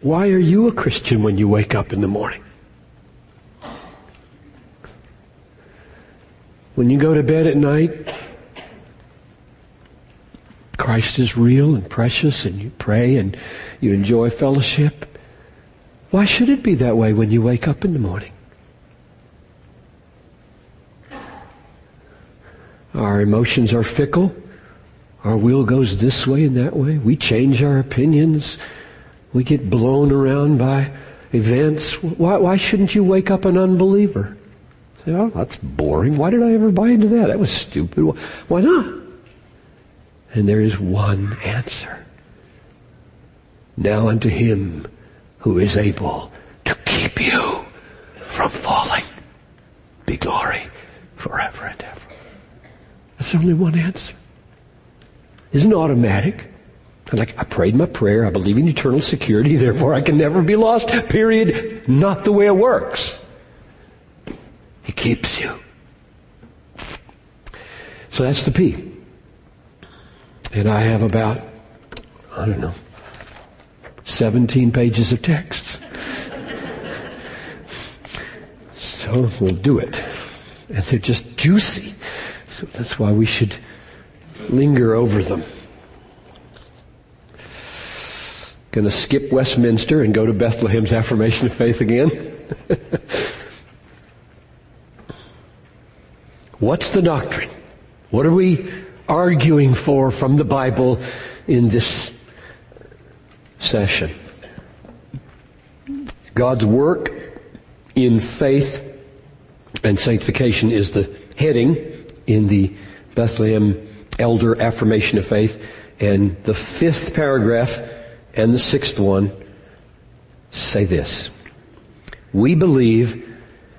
Why are you a Christian when you wake up in the morning? When you go to bed at night, Christ is real and precious and you pray and you enjoy fellowship. Why should it be that way when you wake up in the morning? Our emotions are fickle. Our will goes this way and that way. We change our opinions. We get blown around by events. Why, why shouldn't you wake up an unbeliever? Say, oh, that's boring. Why did I ever buy into that? That was stupid. Why not? And there is one answer. Now unto him who is able to keep you from falling be glory forever and ever. That's only one answer. Isn't automatic? Like, I prayed my prayer, I believe in eternal security, therefore I can never be lost, period. Not the way it works. He keeps you. So that's the P. And I have about, I don't know, 17 pages of text. so we'll do it. And they're just juicy. So that's why we should linger over them. Going to skip Westminster and go to Bethlehem's affirmation of faith again. What's the doctrine? What are we arguing for from the Bible in this session? God's work in faith and sanctification is the heading in the Bethlehem Elder Affirmation of Faith. And the fifth paragraph and the sixth one say this. We believe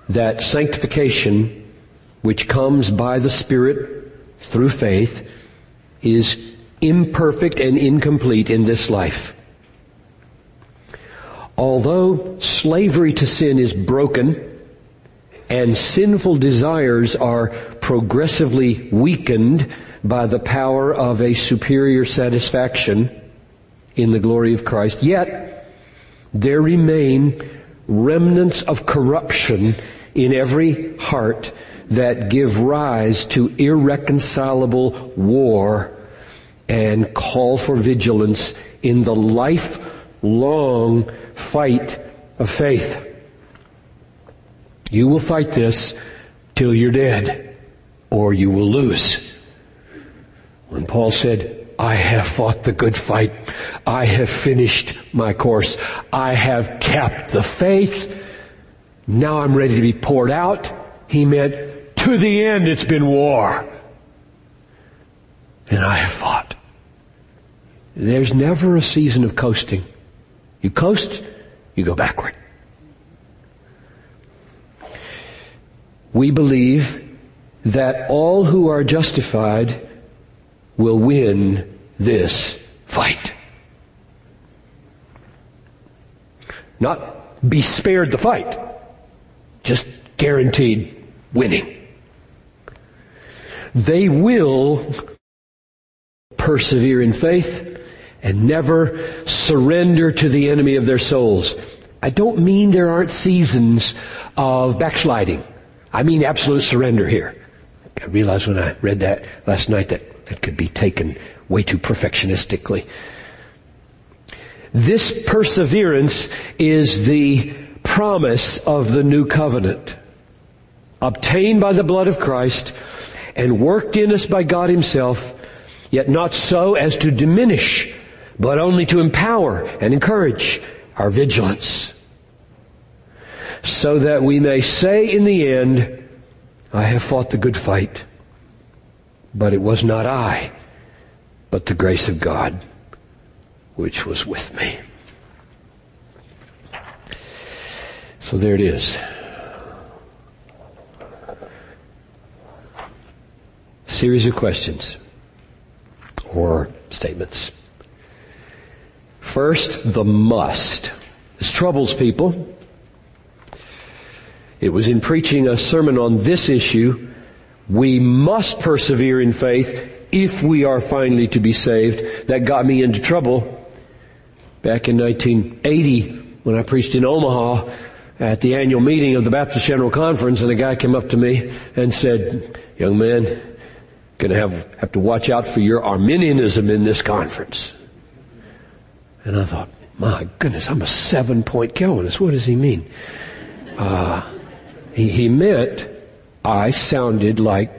that sanctification, which comes by the Spirit through faith, is imperfect and incomplete in this life. Although slavery to sin is broken and sinful desires are progressively weakened by the power of a superior satisfaction in the glory of Christ, yet there remain remnants of corruption in every heart that give rise to irreconcilable war and call for vigilance in the lifelong fight of faith. You will fight this till you're dead, or you will lose. When Paul said, I have fought the good fight. I have finished my course. I have kept the faith. Now I'm ready to be poured out. He meant, to the end it's been war. And I have fought. There's never a season of coasting. You coast, you go backward. We believe that all who are justified will win this fight. Not be spared the fight, just guaranteed winning. They will persevere in faith and never surrender to the enemy of their souls. I don't mean there aren't seasons of backsliding. I mean absolute surrender here. I realized when I read that last night that that could be taken way too perfectionistically. This perseverance is the promise of the new covenant, obtained by the blood of Christ and worked in us by God Himself, yet not so as to diminish, but only to empower and encourage our vigilance. So that we may say in the end, I have fought the good fight. But it was not I, but the grace of God which was with me. So there it is. Series of questions or statements. First, the must. This troubles people. It was in preaching a sermon on this issue we must persevere in faith if we are finally to be saved. That got me into trouble Back in 1980, when I preached in Omaha at the annual meeting of the Baptist General Conference, and a guy came up to me and said, Young man, to have, have to watch out for your Arminianism in this conference. And I thought, my goodness, I'm a seven point Calvinist. What does he mean? Uh, he, he meant I sounded like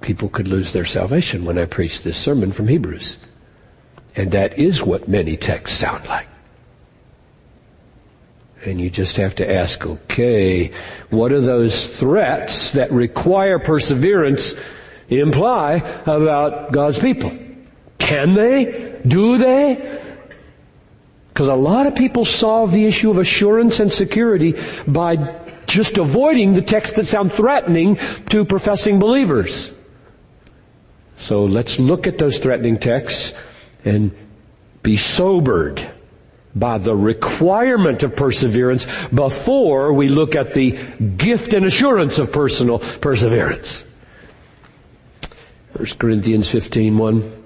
people could lose their salvation when I preached this sermon from Hebrews. And that is what many texts sound like. And you just have to ask, okay, what are those threats that require perseverance imply about God's people? Can they? Do they? Because a lot of people solve the issue of assurance and security by just avoiding the texts that sound threatening to professing believers. So let's look at those threatening texts and be sobered by the requirement of perseverance before we look at the gift and assurance of personal perseverance. 1 Corinthians 15 1.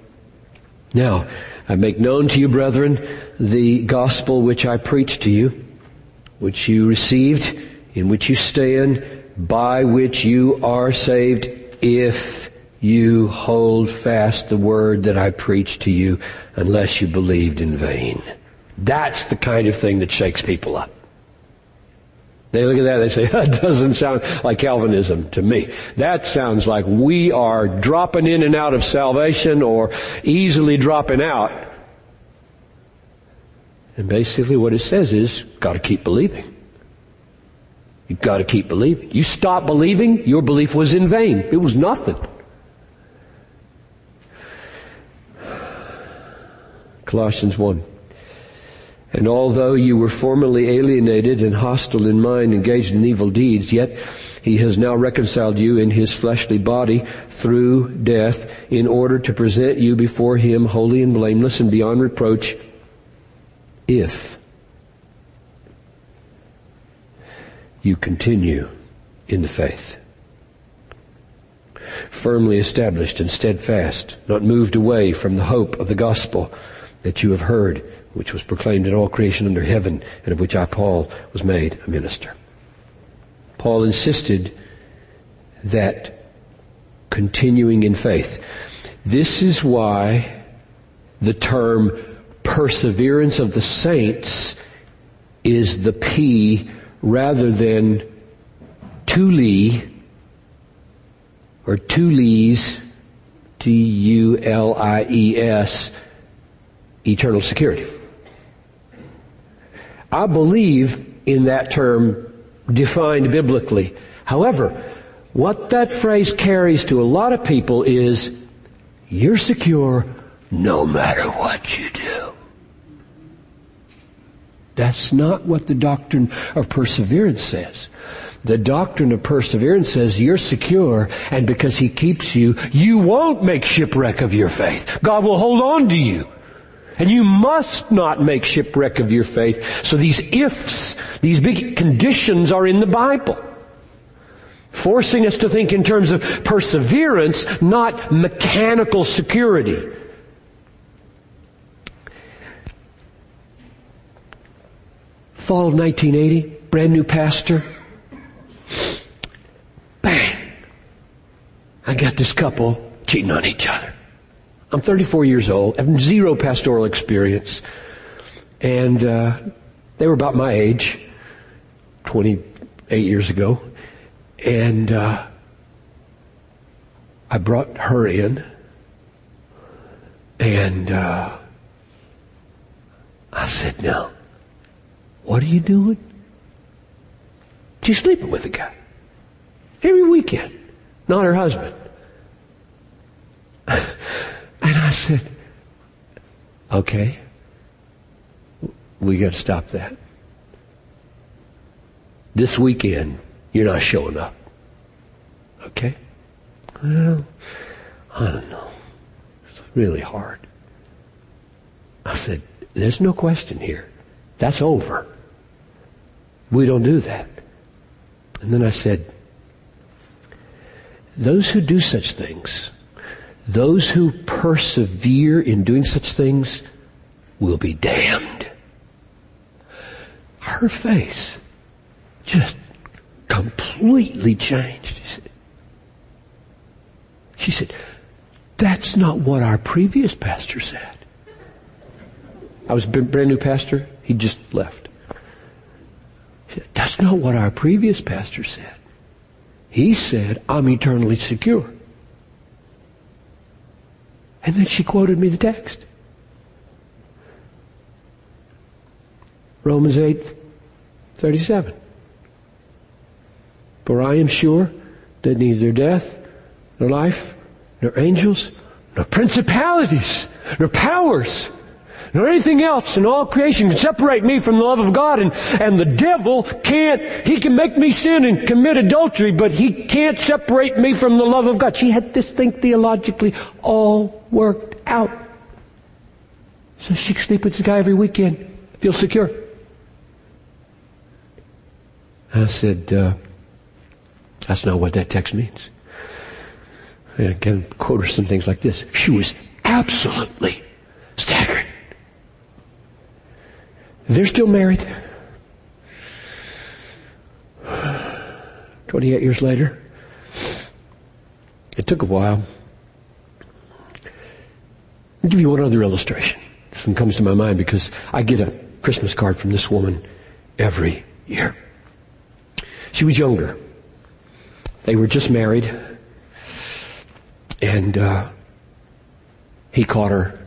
Now, I make known to you, brethren, the gospel which I preached to you, which you received, in which you stand, by which you are saved, if you hold fast the word that I preached to you, unless you believed in vain. That's the kind of thing that shakes people up. They look at that, they say, that doesn't sound like Calvinism to me. That sounds like we are dropping in and out of salvation or easily dropping out and basically what it says is, got to keep believing. You've got to keep believing. You stop believing, your belief was in vain. It was nothing. Colossians 1. And although you were formerly alienated and hostile in mind, engaged in evil deeds, yet he has now reconciled you in his fleshly body through death in order to present you before him holy and blameless and beyond reproach if you continue in the faith. Firmly established and steadfast, not moved away from the hope of the gospel that you have heard, which was proclaimed in all creation under heaven, and of which I, Paul, was made a minister. Paul insisted that continuing in faith. This is why the term perseverance of the saints is the P rather than tuli or tulies, T-U-L-I-E-S, eternal security. I believe in that term defined biblically. However, what that phrase carries to a lot of people is you're secure no matter what you do. That's not what the doctrine of perseverance says. The doctrine of perseverance says you're secure, and because He keeps you, you won't make shipwreck of your faith. God will hold on to you. And you must not make shipwreck of your faith. So these ifs, these big conditions are in the Bible. Forcing us to think in terms of perseverance, not mechanical security. Fall of 1980, brand new pastor. Bang! I got this couple cheating on each other. I'm 34 years old, have zero pastoral experience, and uh, they were about my age, 28 years ago, and uh, I brought her in, and uh, I said, "No, what are you doing? She's sleeping with the guy. Every weekend. Not her husband. and I said, okay, we got to stop that. This weekend, you're not showing up. Okay? Well, I don't know. It's really hard. I said, there's no question here. That's over. We don't do that. And then I said, those who do such things, those who persevere in doing such things, will be damned. Her face just completely changed. She said, that's not what our previous pastor said. I was a brand new pastor. He just left. That's not what our previous pastor said. He said, I'm eternally secure. And then she quoted me the text. Romans 8, 37. For I am sure that neither death, nor life, nor angels, nor principalities, nor powers, nor anything else in all creation can separate me from the love of God. And, and the devil can't, he can make me sin and commit adultery, but he can't separate me from the love of God. She had this thing theologically all worked out. So she could sleep with this guy every weekend, feel secure. I said, uh, that's not what that text means. And can quote her some things like this. She was absolutely staggered. They're still married. 28 years later. It took a while. I'll give you one other illustration. This one comes to my mind because I get a Christmas card from this woman every year. She was younger. They were just married. And uh, he caught her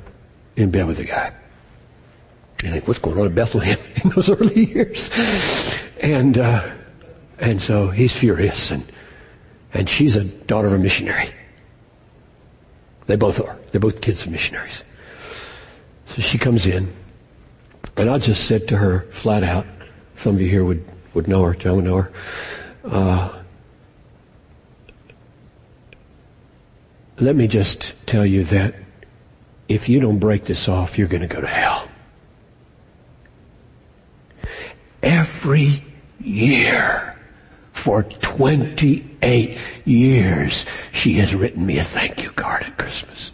in bed with a guy. You think, what's going on in Bethlehem in those early years? And uh, and so he's furious, and and she's a daughter of a missionary. They both are. They're both kids of missionaries. So she comes in, and I just said to her flat out, some of you here would, would know her, John would know her. Uh, let me just tell you that if you don't break this off, you're going to go to hell. Every year for 28 years, she has written me a thank you card at Christmas.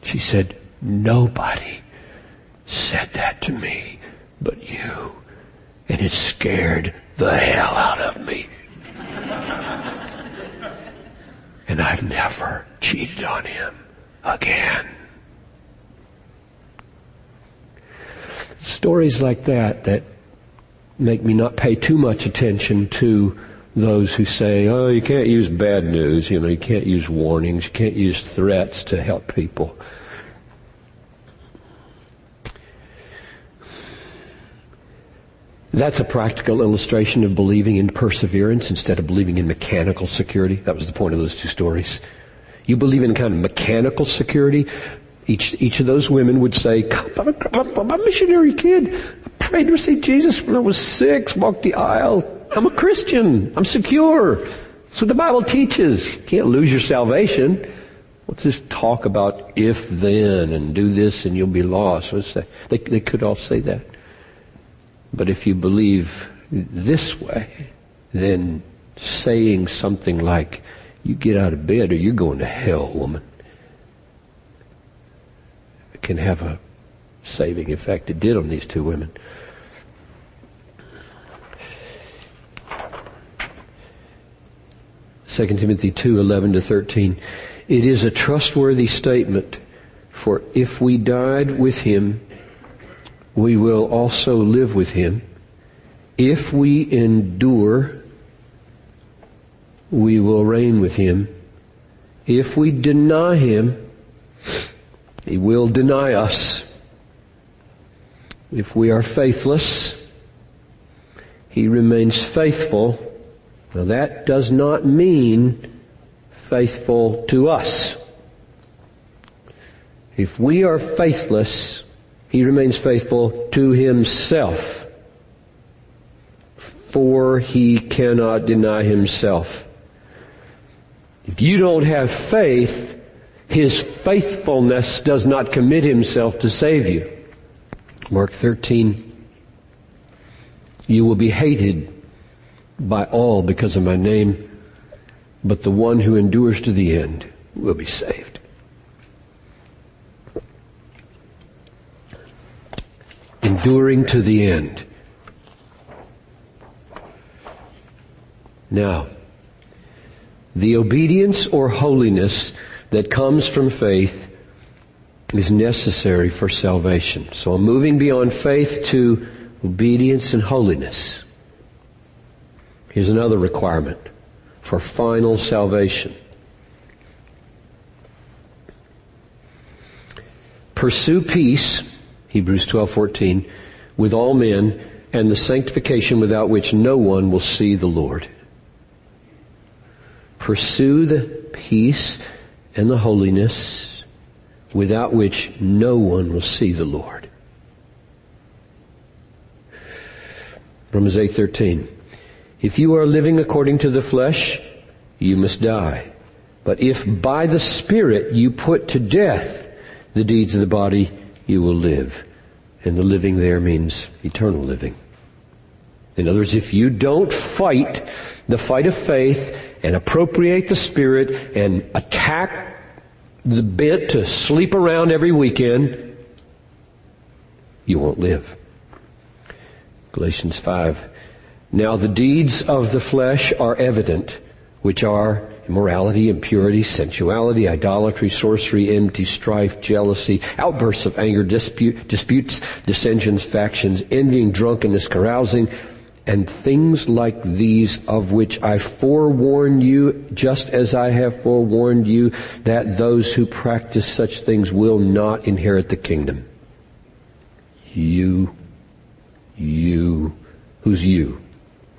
She said, nobody said that to me but you. And it scared the hell out of me. and I've never cheated on him again. Stories like that that make me not pay too much attention to those who say, oh, you can't use bad news, you know, you can't use warnings, you can't use threats to help people. That's a practical illustration of believing in perseverance instead of believing in mechanical security. That was the point of those two stories. You believe in kind of mechanical security. Each, each of those women would say, I'm a missionary kid. I prayed to receive Jesus when I was six, walked the aisle. I'm a Christian. I'm secure. That's what the Bible teaches. You can't lose your salvation. What's this talk about if then and do this and you'll be lost? They, they could all say that. But if you believe this way, then saying something like, you get out of bed or you're going to hell, woman, can have a saving effect. It did on these two women. Second Timothy two eleven to 13. It is a trustworthy statement, for if we died with him, we will also live with him. If we endure, we will reign with him. If we deny him, he will deny us. If we are faithless, he remains faithful. Now that does not mean faithful to us. If we are faithless, he remains faithful to himself. For he cannot deny himself. If you don't have faith, his faithfulness does not commit himself to save you. Mark 13. You will be hated by all because of my name, but the one who endures to the end will be saved. enduring to the end. Now, the obedience or holiness that comes from faith is necessary for salvation. So I'm moving beyond faith to obedience and holiness. Here's another requirement for final salvation. Pursue peace, Hebrews 12:14, with all men and the sanctification without which no one will see the Lord. Pursue the peace and the holiness without which no one will see the Lord. Romans 8:13 If you are living according to the flesh, you must die. But if by the Spirit you put to death the deeds of the body, you will live. And the living there means eternal living. In other words, if you don't fight the fight of faith and appropriate the Spirit and attack the bent to sleep around every weekend, you won't live. Galatians 5. Now the deeds of the flesh are evident, which are immorality, impurity, sensuality, idolatry, sorcery, enmity, strife, jealousy, outbursts of anger, dispute, disputes, dissensions, factions, envying, drunkenness, carousing, and things like these of which I forewarn you, just as I have forewarned you, that those who practice such things will not inherit the kingdom. You, you, who's you?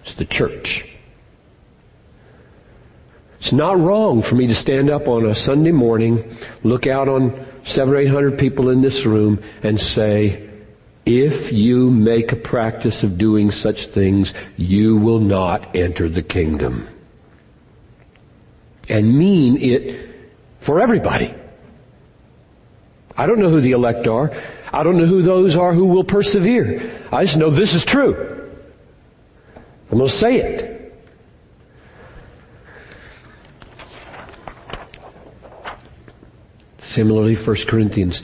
It's the church. It's not wrong for me to stand up on a Sunday morning, look out on seven or eight hundred people in this room and say, if you make a practice of doing such things, you will not enter the kingdom. And mean it for everybody. I don't know who the elect are. I don't know who those are who will persevere. I just know this is true. I'm going to say it. Similarly, 1 Corinthians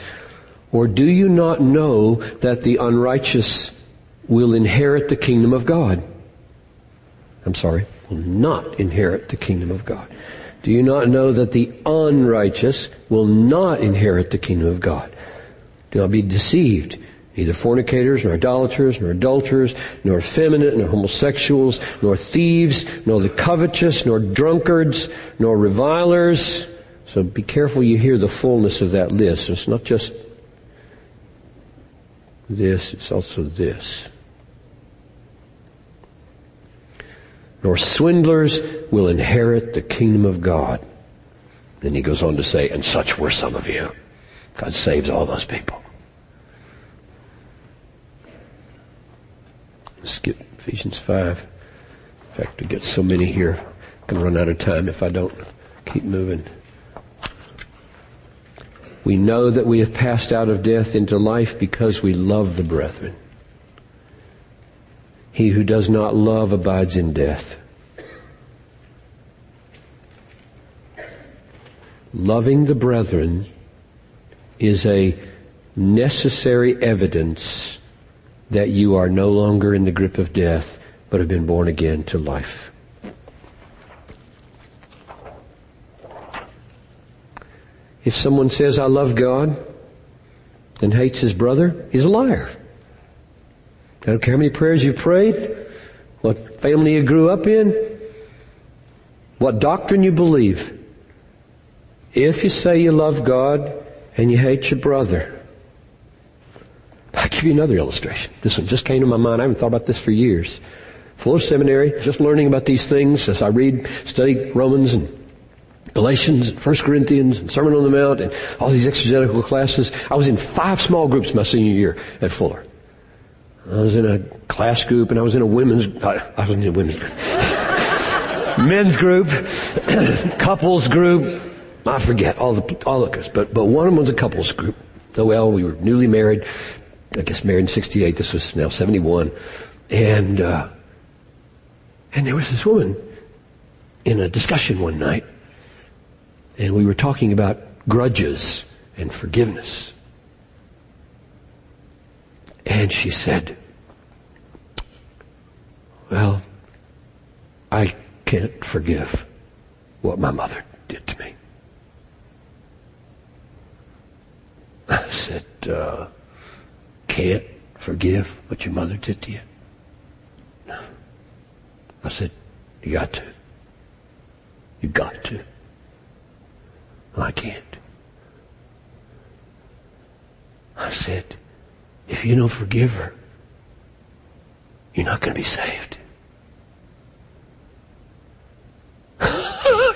or do you not know that the unrighteous will inherit the kingdom of God? I'm sorry, will not inherit the kingdom of God. Do you not know that the unrighteous will not inherit the kingdom of God? Do not be deceived. Neither fornicators, nor idolaters, nor adulterers, nor effeminate, nor homosexuals, nor thieves, nor the covetous, nor drunkards, nor revilers. So be careful you hear the fullness of that list. It's not just this, it's also this. Nor swindlers will inherit the kingdom of God. Then he goes on to say, and such were some of you. God saves all those people. Skip Ephesians 5. In fact, to get so many here, I'm going to run out of time if I don't keep moving. We know that we have passed out of death into life because we love the brethren. He who does not love abides in death. Loving the brethren is a necessary evidence that you are no longer in the grip of death, but have been born again to life. If someone says, I love God, and hates his brother, he's a liar. I don't care how many prayers you've prayed, what family you grew up in, what doctrine you believe. If you say you love God and you hate your brother, I'll give you another illustration. This one just came to my mind. I haven't thought about this for years. Fuller seminary, just learning about these things as I read, study Romans and Galatians and 1 Corinthians and Sermon on the Mount and all these exegetical classes. I was in five small groups my senior year at Fuller. I was in a class group and I was in a women's, I, I was in a women's group. Men's group, couples group. I forget all the, all the groups, but, but one of them was a couples group. Oh well, we were newly married. I guess married in 68. This was now 71. And, uh, and there was this woman in a discussion one night and we were talking about grudges and forgiveness. And she said, Well, I can't forgive what my mother did to me. I said, uh, Can't forgive what your mother did to you? No. I said, You got to. You got to. I can't. I said, if you don't forgive her, you're not going to be saved.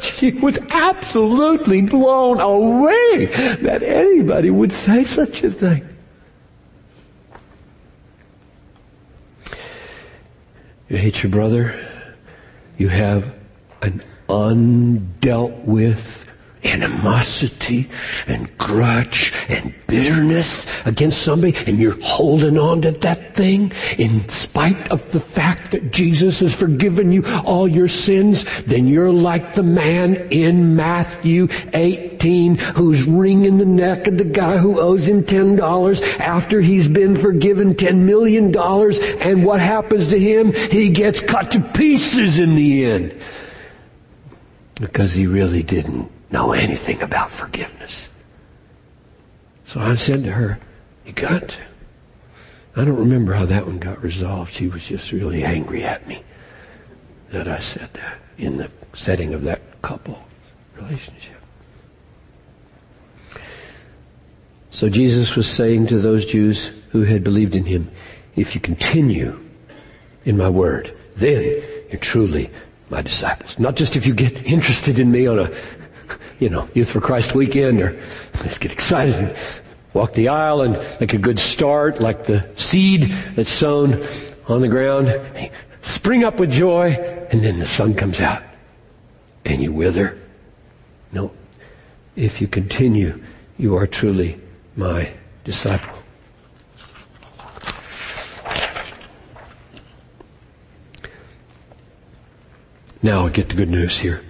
she was absolutely blown away that anybody would say such a thing. You hate your brother, you have an undealt with animosity and grudge and bitterness against somebody and you're holding on to that thing in spite of the fact that Jesus has forgiven you all your sins, then you're like the man in Matthew 18 who's wringing the neck of the guy who owes him $10 after he's been forgiven $10 million. And what happens to him? He gets cut to pieces in the end because he really didn't know anything about forgiveness. So I said to her, You got to. I don't remember how that one got resolved. She was just really angry at me that I said that in the setting of that couple relationship. So Jesus was saying to those Jews who had believed in him, If you continue in my word, then you're truly my disciples. Not just if you get interested in me on a you know, Youth for Christ weekend or let's get excited and walk the aisle and make a good start like the seed that's sown on the ground. Spring up with joy and then the sun comes out and you wither. No. If you continue, you are truly my disciple. Now, I get the good news here.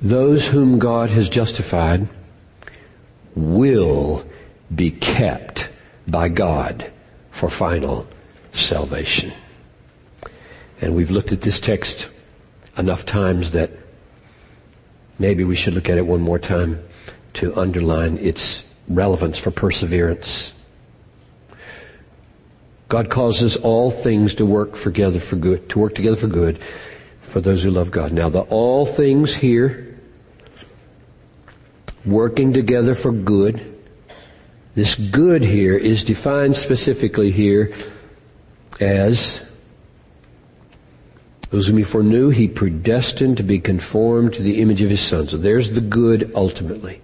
Those whom God has justified will be kept by God for final salvation. And we've looked at this text enough times that maybe we should look at it one more time to underline its relevance for perseverance. God causes all things to work together for good, to work together for good for those who love God. Now the all things here working together for good. This good here is defined specifically here as those whom he foreknew, he predestined to be conformed to the image of his son. So there's the good ultimately.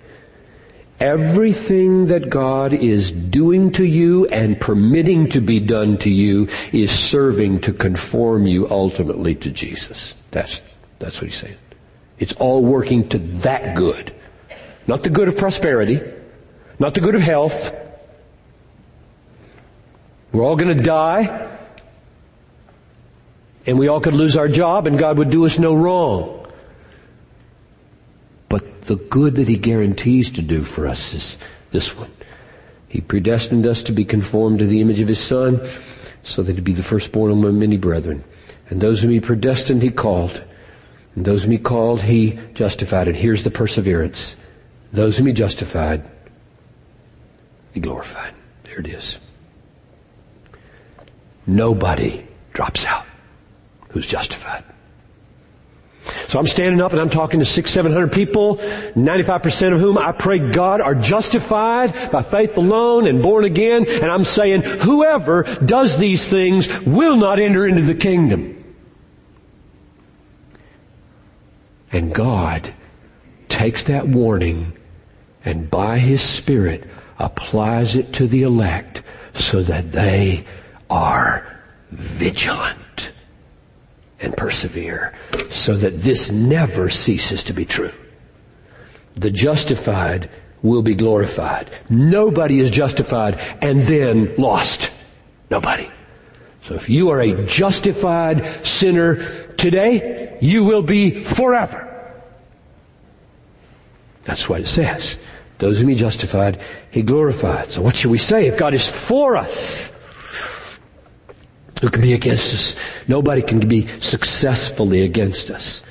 Everything that God is doing to you and permitting to be done to you is serving to conform you ultimately to Jesus. That's, that's what he's saying. It's all working to that good. Not the good of prosperity, not the good of health. We're all going to die, and we all could lose our job, and God would do us no wrong. The good that He guarantees to do for us is this one. He predestined us to be conformed to the image of His Son, so that He'd be the firstborn among many brethren. And those whom He predestined, He called. And those whom He called, He justified. And here's the perseverance. Those whom he justified, he glorified. There it is. Nobody drops out who's justified. So I'm standing up and I'm talking to six, seven hundred people, 95% of whom I pray God are justified by faith alone and born again. And I'm saying whoever does these things will not enter into the kingdom. And God takes that warning and by His Spirit applies it to the elect so that they are vigilant and persevere so that this never ceases to be true. The justified will be glorified. Nobody is justified and then lost. Nobody. So if you are a justified sinner today, you will be forever. That's what it says those whom he justified, he glorified. So what should we say? If God is for us, who can be against us? Nobody can be successfully against us.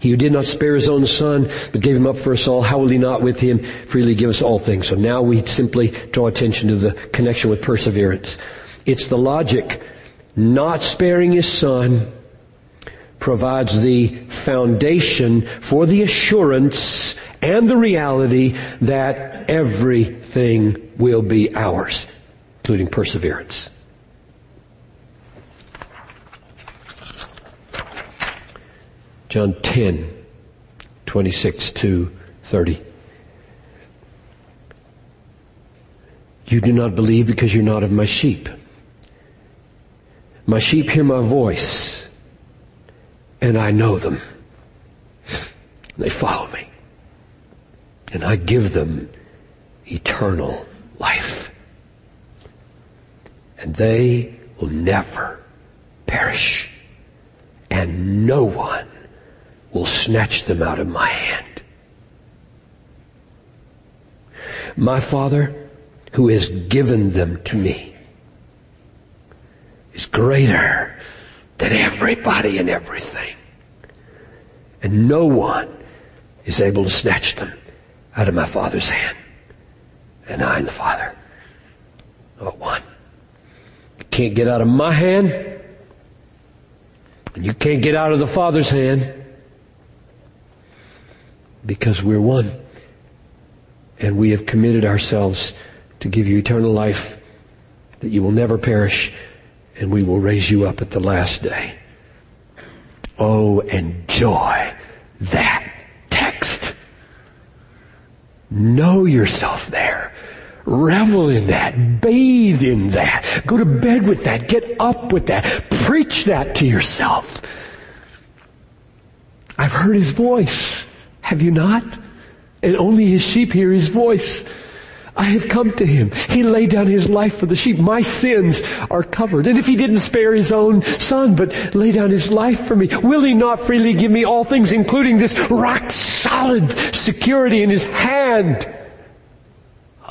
He who did not spare his own son, but gave him up for us all, how will he not with him freely give us all things? So now we simply draw attention to the connection with perseverance. It's the logic, not sparing his son provides the foundation for the assurance and the reality that everything will be ours, including perseverance. John 10, 26 to 30. You do not believe because you're not of my sheep. My sheep hear my voice, and I know them. They follow me. And I give them eternal life. And they will never perish. And no one will snatch them out of my hand. My Father, who has given them to me, is greater than everybody and everything. And no one is able to snatch them out of my Father's hand. And I and the Father are one. You can't get out of my hand, and you can't get out of the Father's hand because we're one. And we have committed ourselves to give you eternal life, that you will never perish, and we will raise you up at the last day. Oh, enjoy that text. Know yourself there. Revel in that. Bathe in that. Go to bed with that. Get up with that. Preach that to yourself. I've heard his voice. Have you not? And only his sheep hear his voice. I have come to him. He laid down his life for the sheep. My sins are covered. And if he didn't spare his own son, but lay down his life for me, will he not freely give me all things, including this rock solid security in his hand?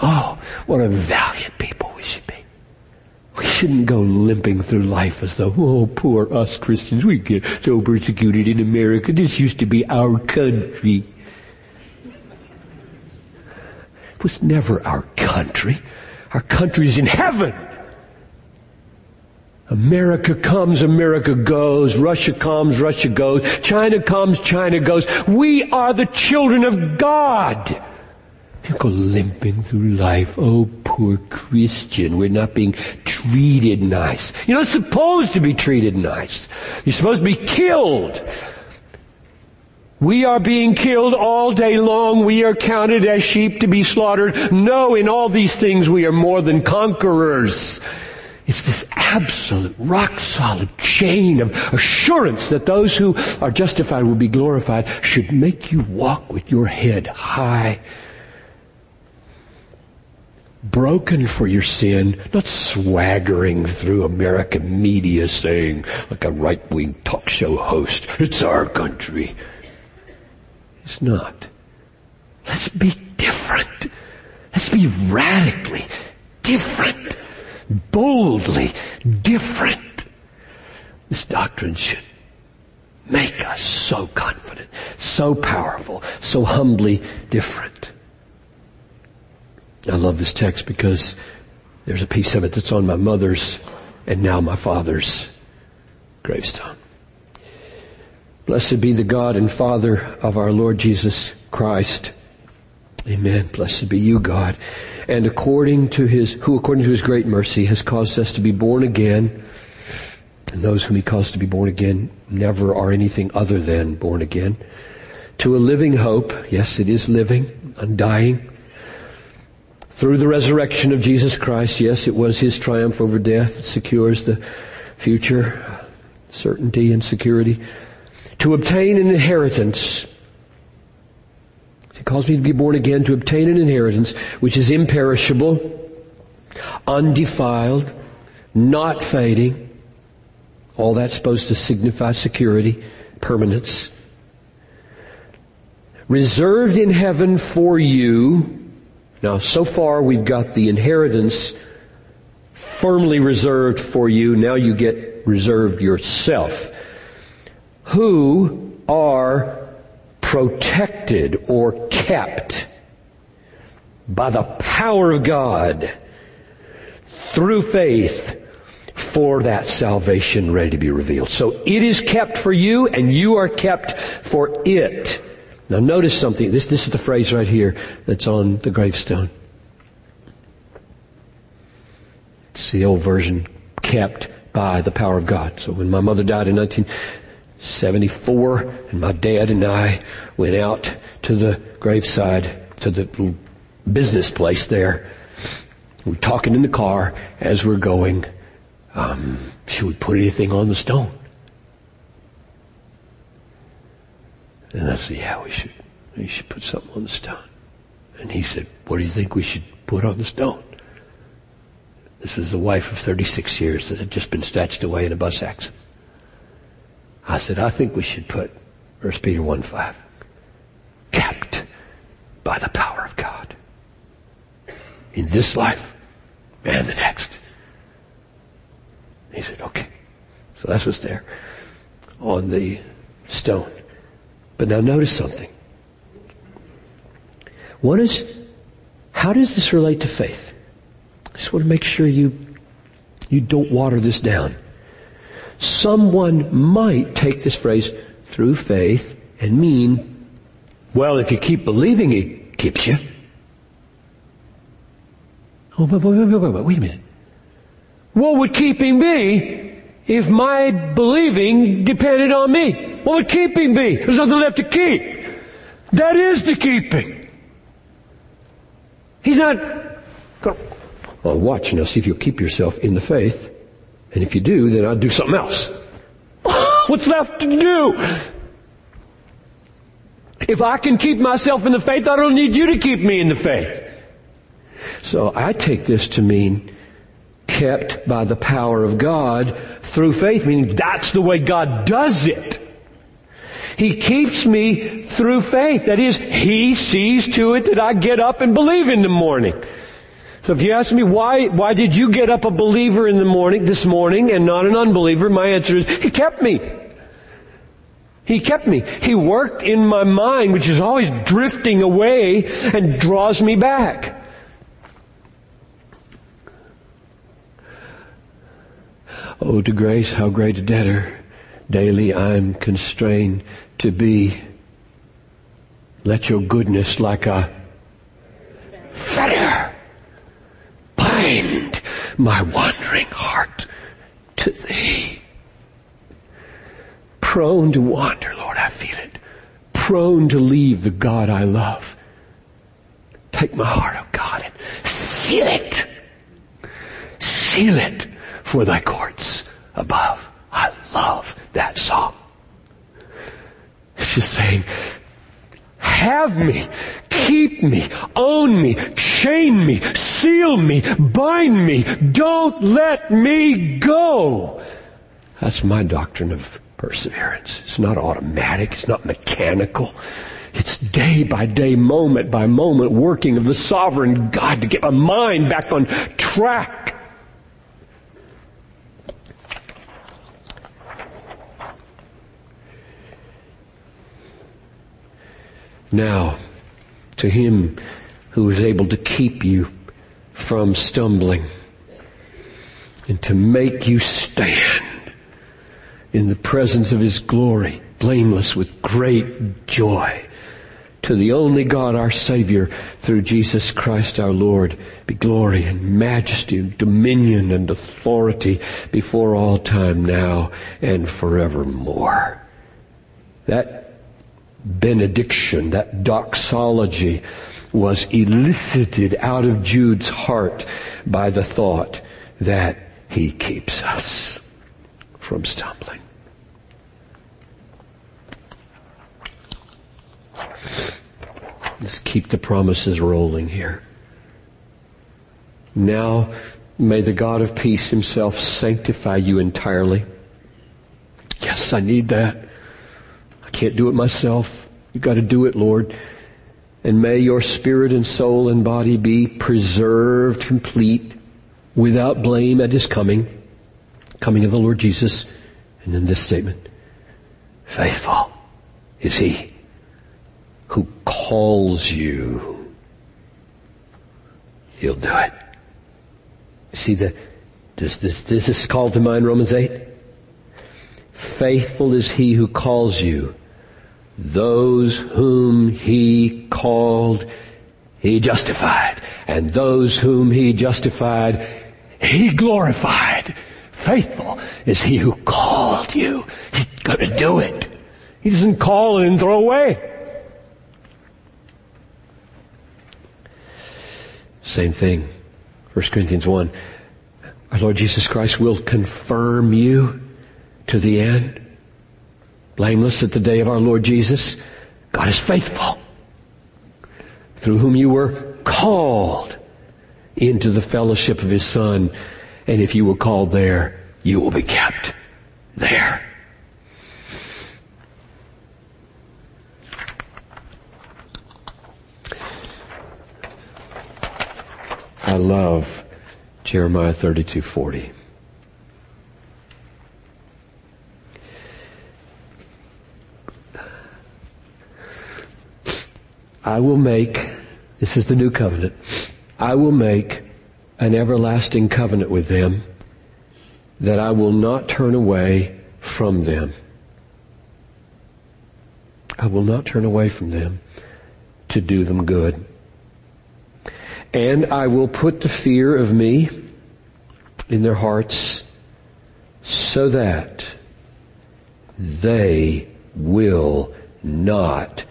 Oh, what a valiant people we should be. We shouldn't go limping through life as though, oh, poor us Christians, we get so persecuted in America. This used to be our country. It was never our country. Our country's in heaven. America comes, America goes. Russia comes, Russia goes. China comes, China goes. We are the children of God. You go limping through life. Oh, poor Christian. We're not being treated nice. You're not supposed to be treated nice. You're supposed to be killed. We are being killed all day long. We are counted as sheep to be slaughtered. No, in all these things we are more than conquerors. It's this absolute, rock solid chain of assurance that those who are justified will be glorified should make you walk with your head high broken for your sin, not swaggering through American media saying, like a right wing talk show host, it's our country. It's not. Let's be different. Let's be radically different. Boldly different. This doctrine should make us so confident, so powerful, so humbly different. I love this text because there's a piece of it that's on my mother's and now my father's gravestone. Blessed be the God and Father of our Lord Jesus Christ. Amen. Blessed be you, God. And according to his, who according to his great mercy has caused us to be born again. And those whom he caused to be born again never are anything other than born again. To a living hope. Yes, it is living, undying through the resurrection of Jesus Christ, yes, it was his triumph over death that secures the future certainty and security. To obtain an inheritance. He calls me to be born again to obtain an inheritance which is imperishable, undefiled, not fading. All that's supposed to signify security, permanence. Reserved in heaven for you Now, so far we've got the inheritance firmly reserved for you. Now you get reserved yourself. Who are protected or kept by the power of God through faith for that salvation ready to be revealed. So it is kept for you and you are kept for it. Now notice something. This, this is the phrase right here that's on the gravestone. It's the old version, kept by the power of God. So when my mother died in 1974 and my dad and I went out to the graveside, to the business place there, we were talking in the car as we're going, um, should we put anything on the stone? And I said, yeah, we should, we should put something on the stone. And he said, what do you think we should put on the stone? This is the wife of 36 years that had just been snatched away in a bus accident. I said, I think we should put 1 Peter 1 5. Kept by the power of God. In this life and the next. He said, okay. So that's what's there on the stone. But now notice something. One is, how does this relate to faith? I just want to make sure you, you don't water this down. Someone might take this phrase through faith and mean, well, if you keep believing, it keeps you. Oh, wait, wait, wait a minute. What would keeping be if my believing depended on me? What would keeping be? There's nothing left to keep. That is the keeping. He's not going well, watch now, see if you'll keep yourself in the faith. And if you do, then I'll do something else. What's left to do? If I can keep myself in the faith, I don't need you to keep me in the faith. So I take this to mean kept by the power of God through faith, meaning that's the way God does it. He keeps me through faith. That is, He sees to it that I get up and believe in the morning. So if you ask me why, why did you get up a believer in the morning, this morning, and not an unbeliever? My answer is, He kept me. He kept me. He worked in my mind, which is always drifting away and draws me back. Oh, to grace, how great a debtor daily I'm constrained to be. Let your goodness like a fetter bind my wandering heart to thee. Prone to wander, Lord, I feel it. Prone to leave the God I love. Take my heart, oh God, and seal it. Seal it for thy courts above. I love that song. Just saying, have me, keep me, own me, chain me, seal me, bind me, don't let me go. That's my doctrine of perseverance. It's not automatic, it's not mechanical. It's day by day, moment by moment working of the sovereign God to get my mind back on track. Now, to him who is able to keep you from stumbling and to make you stand in the presence of his glory, blameless with great joy. To the only God, our Savior, through Jesus Christ our Lord, be glory and majesty and dominion and authority before all time now and forevermore. That benediction, that doxology, was elicited out of Jude's heart by the thought that he keeps us from stumbling. Let's keep the promises rolling here. Now, may the God of peace himself sanctify you entirely. Yes, I need that. Can't do it myself. You've got to do it, Lord. And may your spirit and soul and body be preserved complete without blame at his coming, coming of the Lord Jesus. And then this statement, faithful is he who calls you. He'll do it. See the, does this, this is called to mind Romans 8? Faithful is he who calls you. Those whom he called, he justified. And those whom he justified, he glorified. Faithful is he who called you. He's going to do it. He doesn't call and throw away. Same thing. 1 Corinthians 1. Our Lord Jesus Christ will confirm you to the end. Blameless at the day of our Lord Jesus. God is faithful. Through whom you were called into the fellowship of His Son. And if you were called there, you will be kept there. I love Jeremiah 32:40. I will make, this is the new covenant, I will make an everlasting covenant with them that I will not turn away from them. I will not turn away from them to do them good. And I will put the fear of me in their hearts so that they will not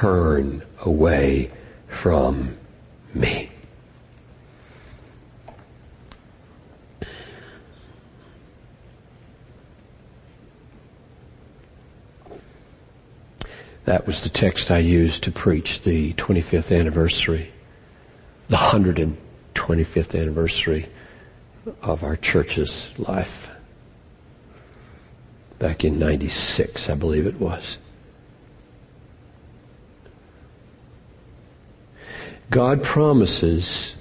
turn away from me. That was the text I used to preach the 25th anniversary, the 125th anniversary of our church's life. Back in 96, I believe it was. God promises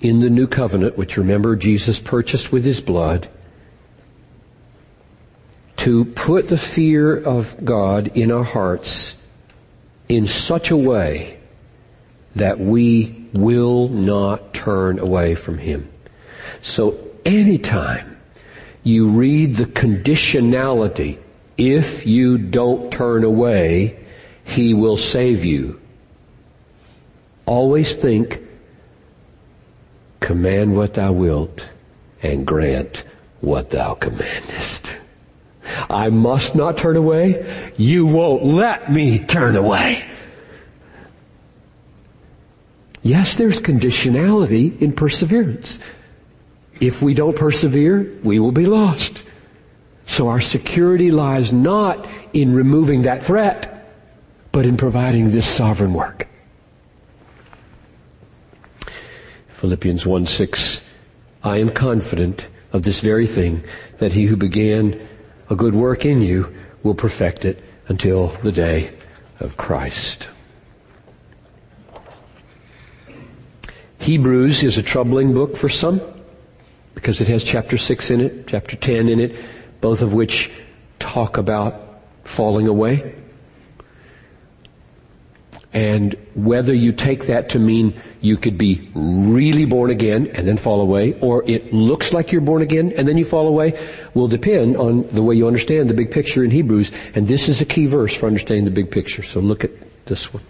in the new covenant, which remember Jesus purchased with his blood, to put the fear of God in our hearts in such a way that we will not turn away from him. So anytime you read the conditionality, if you don't turn away, he will save you Always think, command what thou wilt and grant what thou commandest. I must not turn away. You won't let me turn away. Yes, there's conditionality in perseverance. If we don't persevere, we will be lost. So our security lies not in removing that threat, but in providing this sovereign work. Philippians 1 6. I am confident of this very thing, that he who began a good work in you will perfect it until the day of Christ. Hebrews is a troubling book for some because it has chapter 6 in it, chapter 10 in it, both of which talk about falling away. And whether you take that to mean you could be really born again and then fall away, or it looks like you're born again and then you fall away, will depend on the way you understand the big picture in Hebrews. And this is a key verse for understanding the big picture. So look at this one.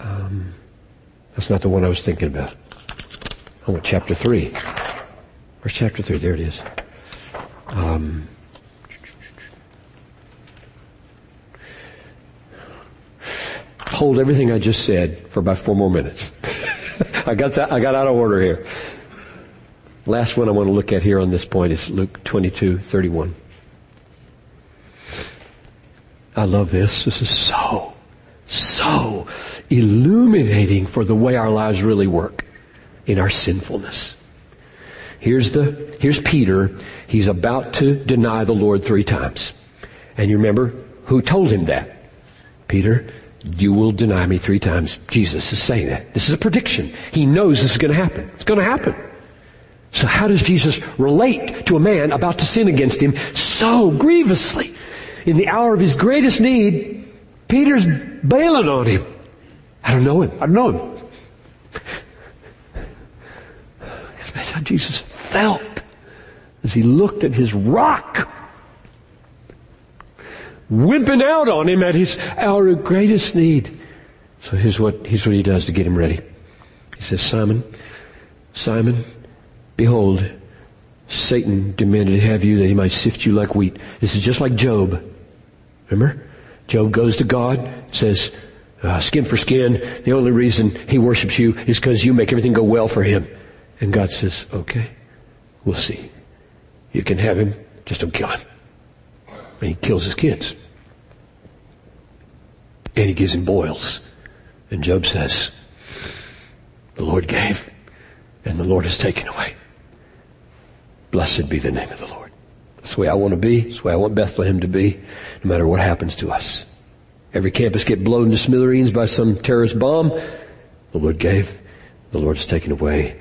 Um, that's not the one I was thinking about. I want chapter 3. Where's chapter 3? There it is. Um, hold everything I just said for about four more minutes. I got I got out of order here. Last one I want to look at here on this point is Luke 22, 31. I love this. This is so, so illuminating for the way our lives really work in our sinfulness. Here's the, here's Peter. He's about to deny the Lord three times. And you remember who told him that? Peter, you will deny me three times. Jesus is saying that. This is a prediction. He knows this is going to happen. It's going to happen. So how does Jesus relate to a man about to sin against him so grievously? In the hour of his greatest need, Peter's bailing on him. I don't know him. I don't know him. That's how Jesus felt as he looked at his rock wimping out on him at his hour of greatest need. So here's what, here's what he does to get him ready. He says, Simon, Simon, behold, Satan demanded to have you that he might sift you like wheat. This is just like Job. Remember? Job goes to God, says, uh, skin for skin. The only reason he worships you is because you make everything go well for him. And God says, okay, we'll see. You can have him, just don't kill him. And he kills his kids. And he gives him boils. And Job says, the Lord gave and the Lord has taken away. Blessed be the name of the Lord. That's the way I want to be. That's the way I want Bethlehem to be, no matter what happens to us. Every campus get blown to smithereens by some terrorist bomb. The Lord gave. The Lord has taken away.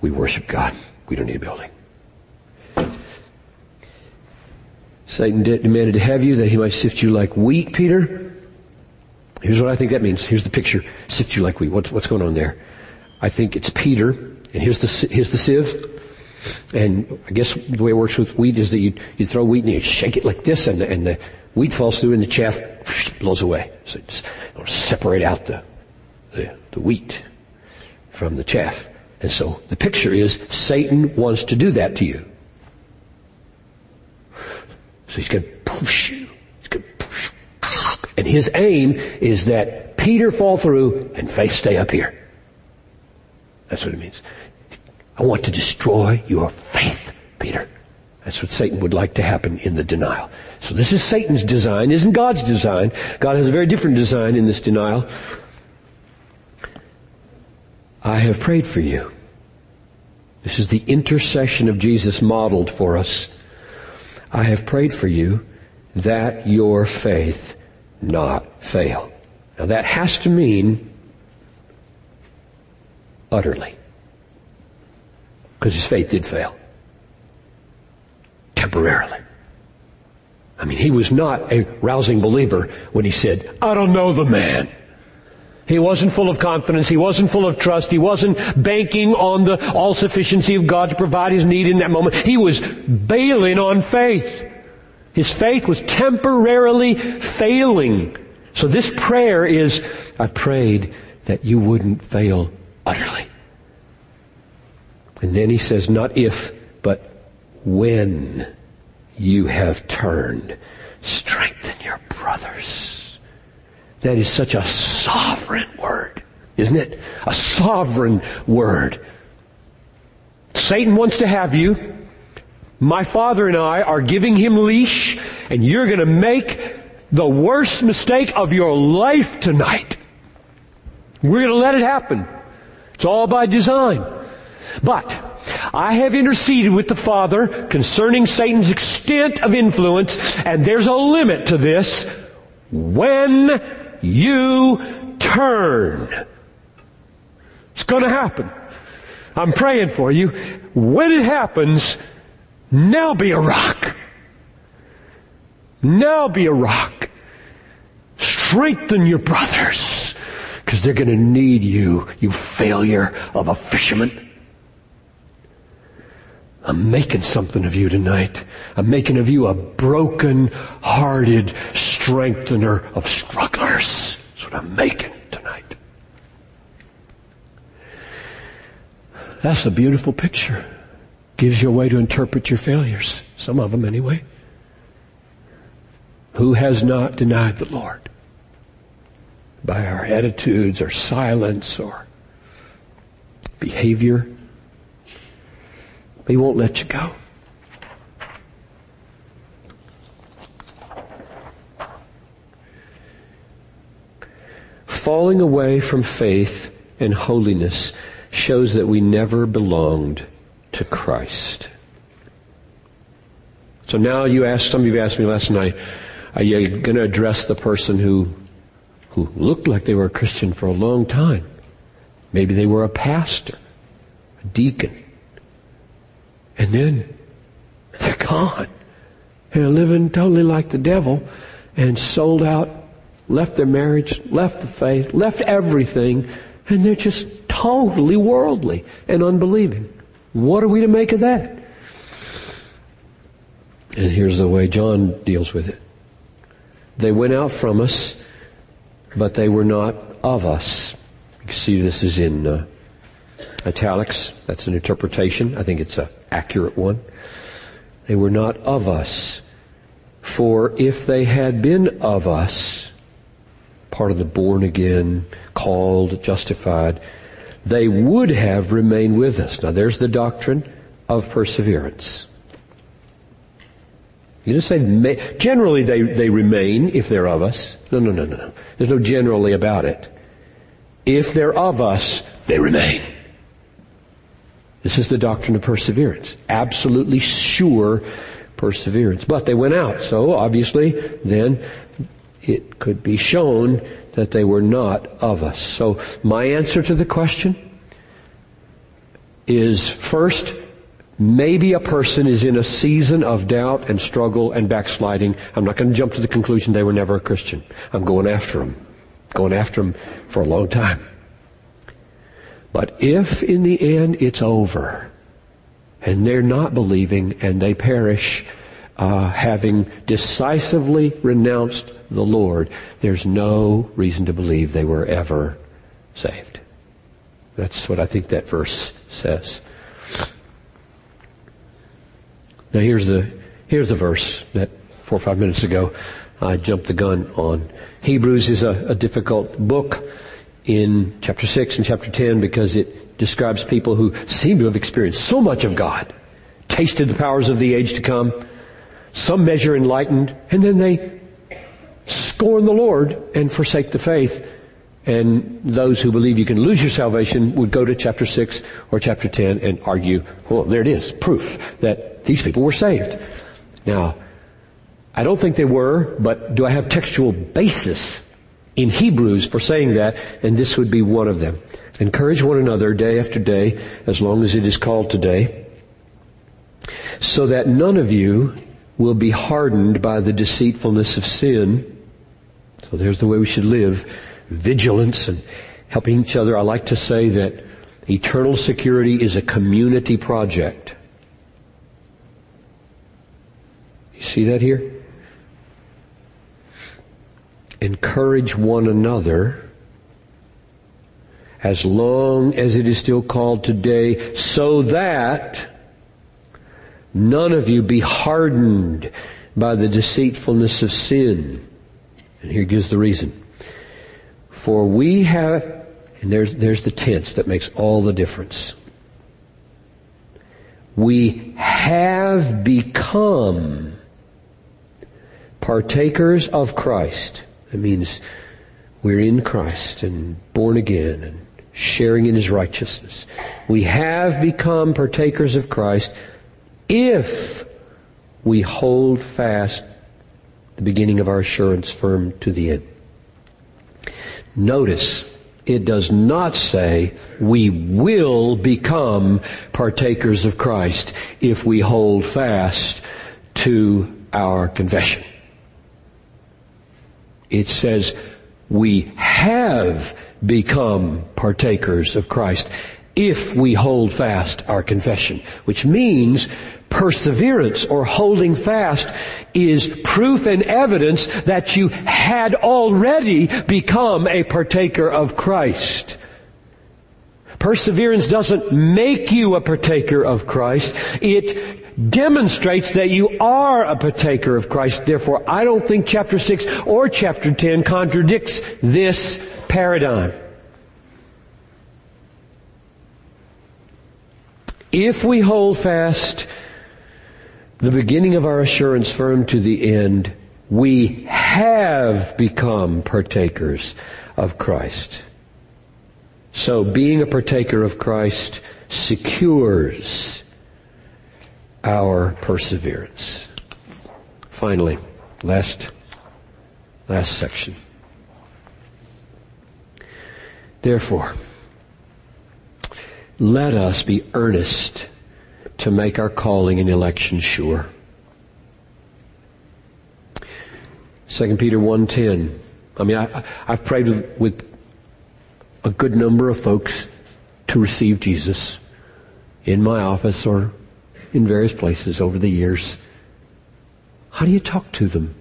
We worship God. We don't need a building. Satan demanded to have you that he might sift you like wheat, Peter. Here's what I think that means. Here's the picture. Sift you like wheat. What's, what's going on there? I think it's Peter, and here's the, here's the sieve. And I guess the way it works with wheat is that you, you throw wheat and you shake it like this, and the, and the wheat falls through and the chaff blows away. So it's separate out the, the, the wheat from the chaff. And so the picture is Satan wants to do that to you. So he's going to push you. He's going to push. And his aim is that Peter fall through and faith stay up here. That's what it means. I want to destroy your faith, Peter. That's what Satan would like to happen in the denial. So this is Satan's design, isn't God's design. God has a very different design in this denial. I have prayed for you. This is the intercession of Jesus modeled for us. I have prayed for you that your faith not fail. Now that has to mean utterly. Because his faith did fail. Temporarily. I mean, he was not a rousing believer when he said, I don't know the man. He wasn't full of confidence. He wasn't full of trust. He wasn't banking on the all sufficiency of God to provide his need in that moment. He was bailing on faith. His faith was temporarily failing. So this prayer is, I prayed that you wouldn't fail utterly. And then he says, not if, but when you have turned, strengthen your brothers. That is such a sovereign word, isn't it? A sovereign word. Satan wants to have you. My father and I are giving him leash, and you're going to make the worst mistake of your life tonight. We're going to let it happen. It's all by design. But I have interceded with the Father concerning Satan's extent of influence, and there's a limit to this. When you turn. It's gonna happen. I'm praying for you. When it happens, now be a rock. Now be a rock. Strengthen your brothers, because they're gonna need you, you failure of a fisherman. I'm making something of you tonight. I'm making of you a broken hearted strengthener of strugglers. I'm making tonight. That's a beautiful picture. Gives you a way to interpret your failures. Some of them anyway. Who has not denied the Lord? By our attitudes or silence or behavior he won't let you go. Falling away from faith and holiness shows that we never belonged to Christ. So now you ask, some of you asked me last night, are you going to address the person who who looked like they were a Christian for a long time. Maybe they were a pastor, a deacon. And then they're gone. They're living totally like the devil and sold out, left their marriage, left the faith, left everything, and they're just totally worldly and unbelieving. What are we to make of that? And here's the way John deals with it. They went out from us, but they were not of us. You see this is in uh, italics. That's an interpretation. I think it's an accurate one. They were not of us. For if they had been of us, part of the born again, called, justified, they would have remained with us. Now there's the doctrine of perseverance. You just say, may, generally they, they remain if they're of us. No, no, no, no, no. There's no generally about it. If they're of us, they remain. This is the doctrine of perseverance. Absolutely sure perseverance. But they went out, so obviously then it could be shown that they were not of us. So my answer to the question is first, Maybe a person is in a season of doubt and struggle and backsliding. I'm not going to jump to the conclusion they were never a Christian. I'm going after them. Going after them for a long time. But if in the end it's over and they're not believing and they perish uh, having decisively renounced the Lord, there's no reason to believe they were ever saved. That's what I think that verse says. Now here's the, here's the verse that four or five minutes ago I jumped the gun on. Hebrews is a, a difficult book in chapter 6 and chapter 10 because it describes people who seem to have experienced so much of God, tasted the powers of the age to come, some measure enlightened, and then they scorn the Lord and forsake the faith. And those who believe you can lose your salvation would go to chapter 6 or chapter 10 and argue, well, there it is, proof that these people were saved. Now, I don't think they were, but do I have textual basis in Hebrews for saying that? And this would be one of them. Encourage one another day after day, as long as it is called today, so that none of you will be hardened by the deceitfulness of sin. So there's the way we should live. Vigilance and helping each other. I like to say that eternal security is a community project. You see that here? Encourage one another as long as it is still called today, so that none of you be hardened by the deceitfulness of sin. And here gives the reason. For we have, and there's, there's the tense that makes all the difference. We have become partakers of Christ. That means we're in Christ and born again and sharing in His righteousness. We have become partakers of Christ if we hold fast the beginning of our assurance firm to the end. Notice, it does not say we will become partakers of Christ if we hold fast to our confession. It says, we have become partakers of Christ if we hold fast our confession, which means perseverance or holding fast is proof and evidence that you had already become a partaker of Christ. Perseverance doesn't make you a partaker of Christ. It demonstrates that you are a partaker of Christ. Therefore, I don't think chapter 6 or chapter 10 contradicts this paradigm. If we hold fast the beginning of our assurance firm to the end, we have become partakers of Christ. So being a partaker of Christ secures our perseverance. Finally, last, last section. Therefore, let us be earnest to make our calling and election sure. 2 Peter 1.10. I mean, I, have prayed with, with a good number of folks to receive Jesus in my office or in various places over the years. How do you talk to them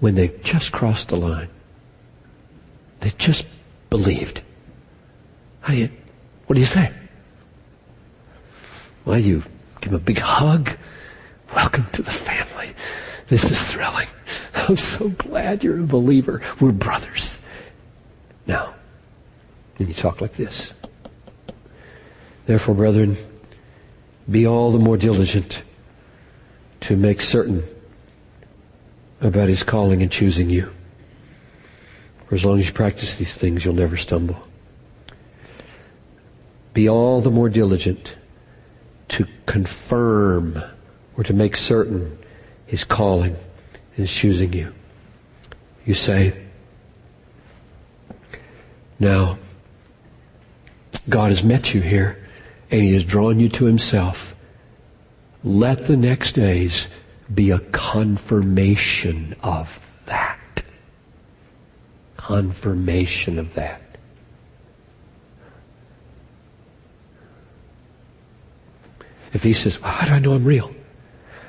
when they've just crossed the line? They just believed. How do you, what do you say? Well, you give them a big hug. Welcome to the family. This is thrilling. I'm so glad you're a believer. We're brothers. Now, then you talk like this. Therefore, brethren, be all the more diligent to make certain about his calling and choosing you. For as long as you practice these things, you'll never stumble. Be all the more diligent to confirm or to make certain his calling and choosing you. You say, now, God has met you here and he has drawn you to himself. Let the next days be a confirmation of that. Confirmation of that. If he says, well, how do I know I'm real?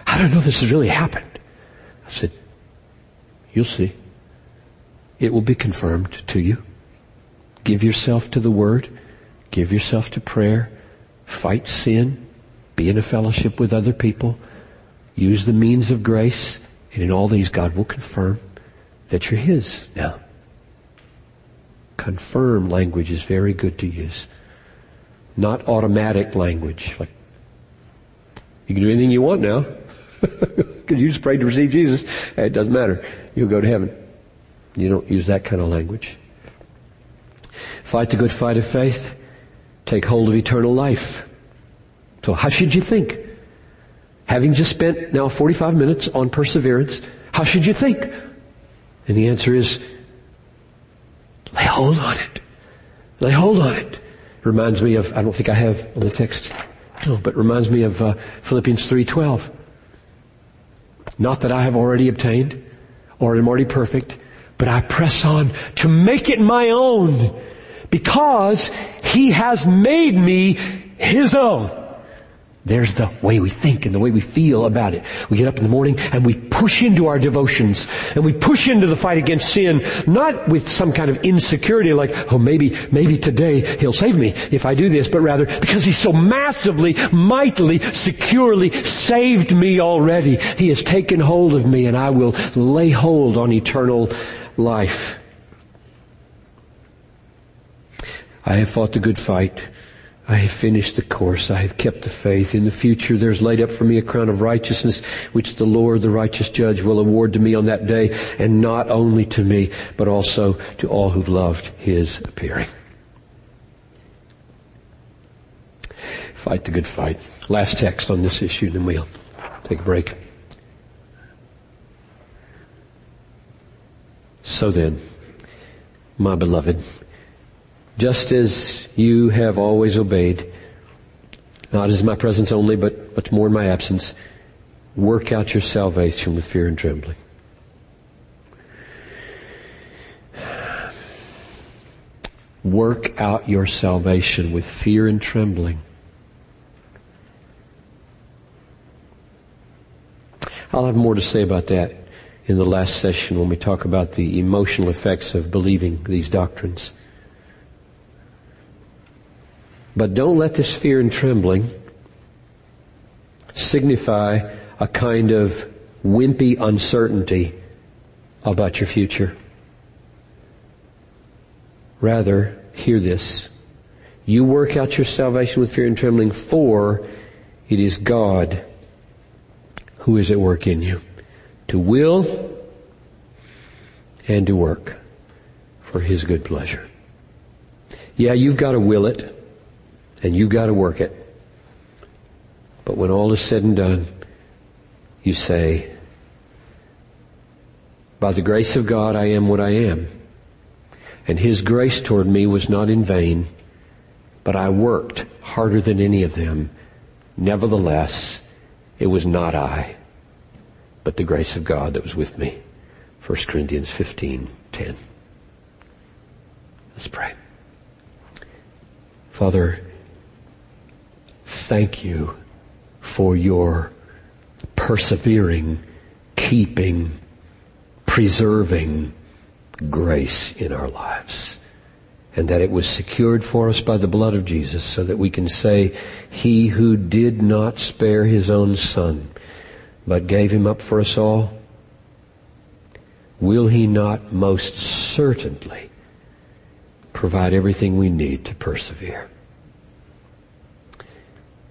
How do I know this has really happened? I said, you'll see. It will be confirmed to you. Give yourself to the Word. Give yourself to prayer. Fight sin. Be in a fellowship with other people. Use the means of grace. And in all these, God will confirm that you're His now. Confirm language is very good to use. Not automatic language. Like, you can do anything you want now. Because you just prayed to receive Jesus. Eh, it doesn't matter. You'll go to heaven. You don't use that kind of language. Fight the good fight of faith. Take hold of eternal life. So how should you think? Having just spent now 45 minutes on perseverance, how should you think? And the answer is, lay hold on it. Lay hold on it. Reminds me of, I don't think I have on the text, no, but reminds me of uh, Philippians 3.12. Not that I have already obtained or am already perfect, but I press on to make it my own because He has made me His own. There's the way we think and the way we feel about it. We get up in the morning and we push into our devotions and we push into the fight against sin, not with some kind of insecurity like, oh, maybe, maybe today he'll save me if I do this, but rather because he's so massively, mightily, securely saved me already. He has taken hold of me and I will lay hold on eternal life. I have fought the good fight. I have finished the course. I have kept the faith. In the future, there's laid up for me a crown of righteousness, which the Lord, the righteous judge, will award to me on that day, and not only to me, but also to all who've loved his appearing. Fight the good fight. Last text on this issue, then we'll take a break. So then, my beloved, just as you have always obeyed, not as my presence only, but much more in my absence, work out your salvation with fear and trembling. Work out your salvation with fear and trembling. I'll have more to say about that in the last session when we talk about the emotional effects of believing these doctrines. But don't let this fear and trembling signify a kind of wimpy uncertainty about your future. Rather, hear this. You work out your salvation with fear and trembling, for it is God who is at work in you to will and to work for His good pleasure. Yeah, you've got to will it and you've got to work it. But when all is said and done, you say, by the grace of God, I am what I am. And His grace toward me was not in vain, but I worked harder than any of them. Nevertheless, it was not I, but the grace of God that was with me. 1 Corinthians 15, 10. Let's pray. Father, thank you for your persevering, keeping, preserving grace in our lives. And that it was secured for us by the blood of Jesus so that we can say, He who did not spare His own Son, but gave Him up for us all, will He not most certainly provide everything we need to persevere?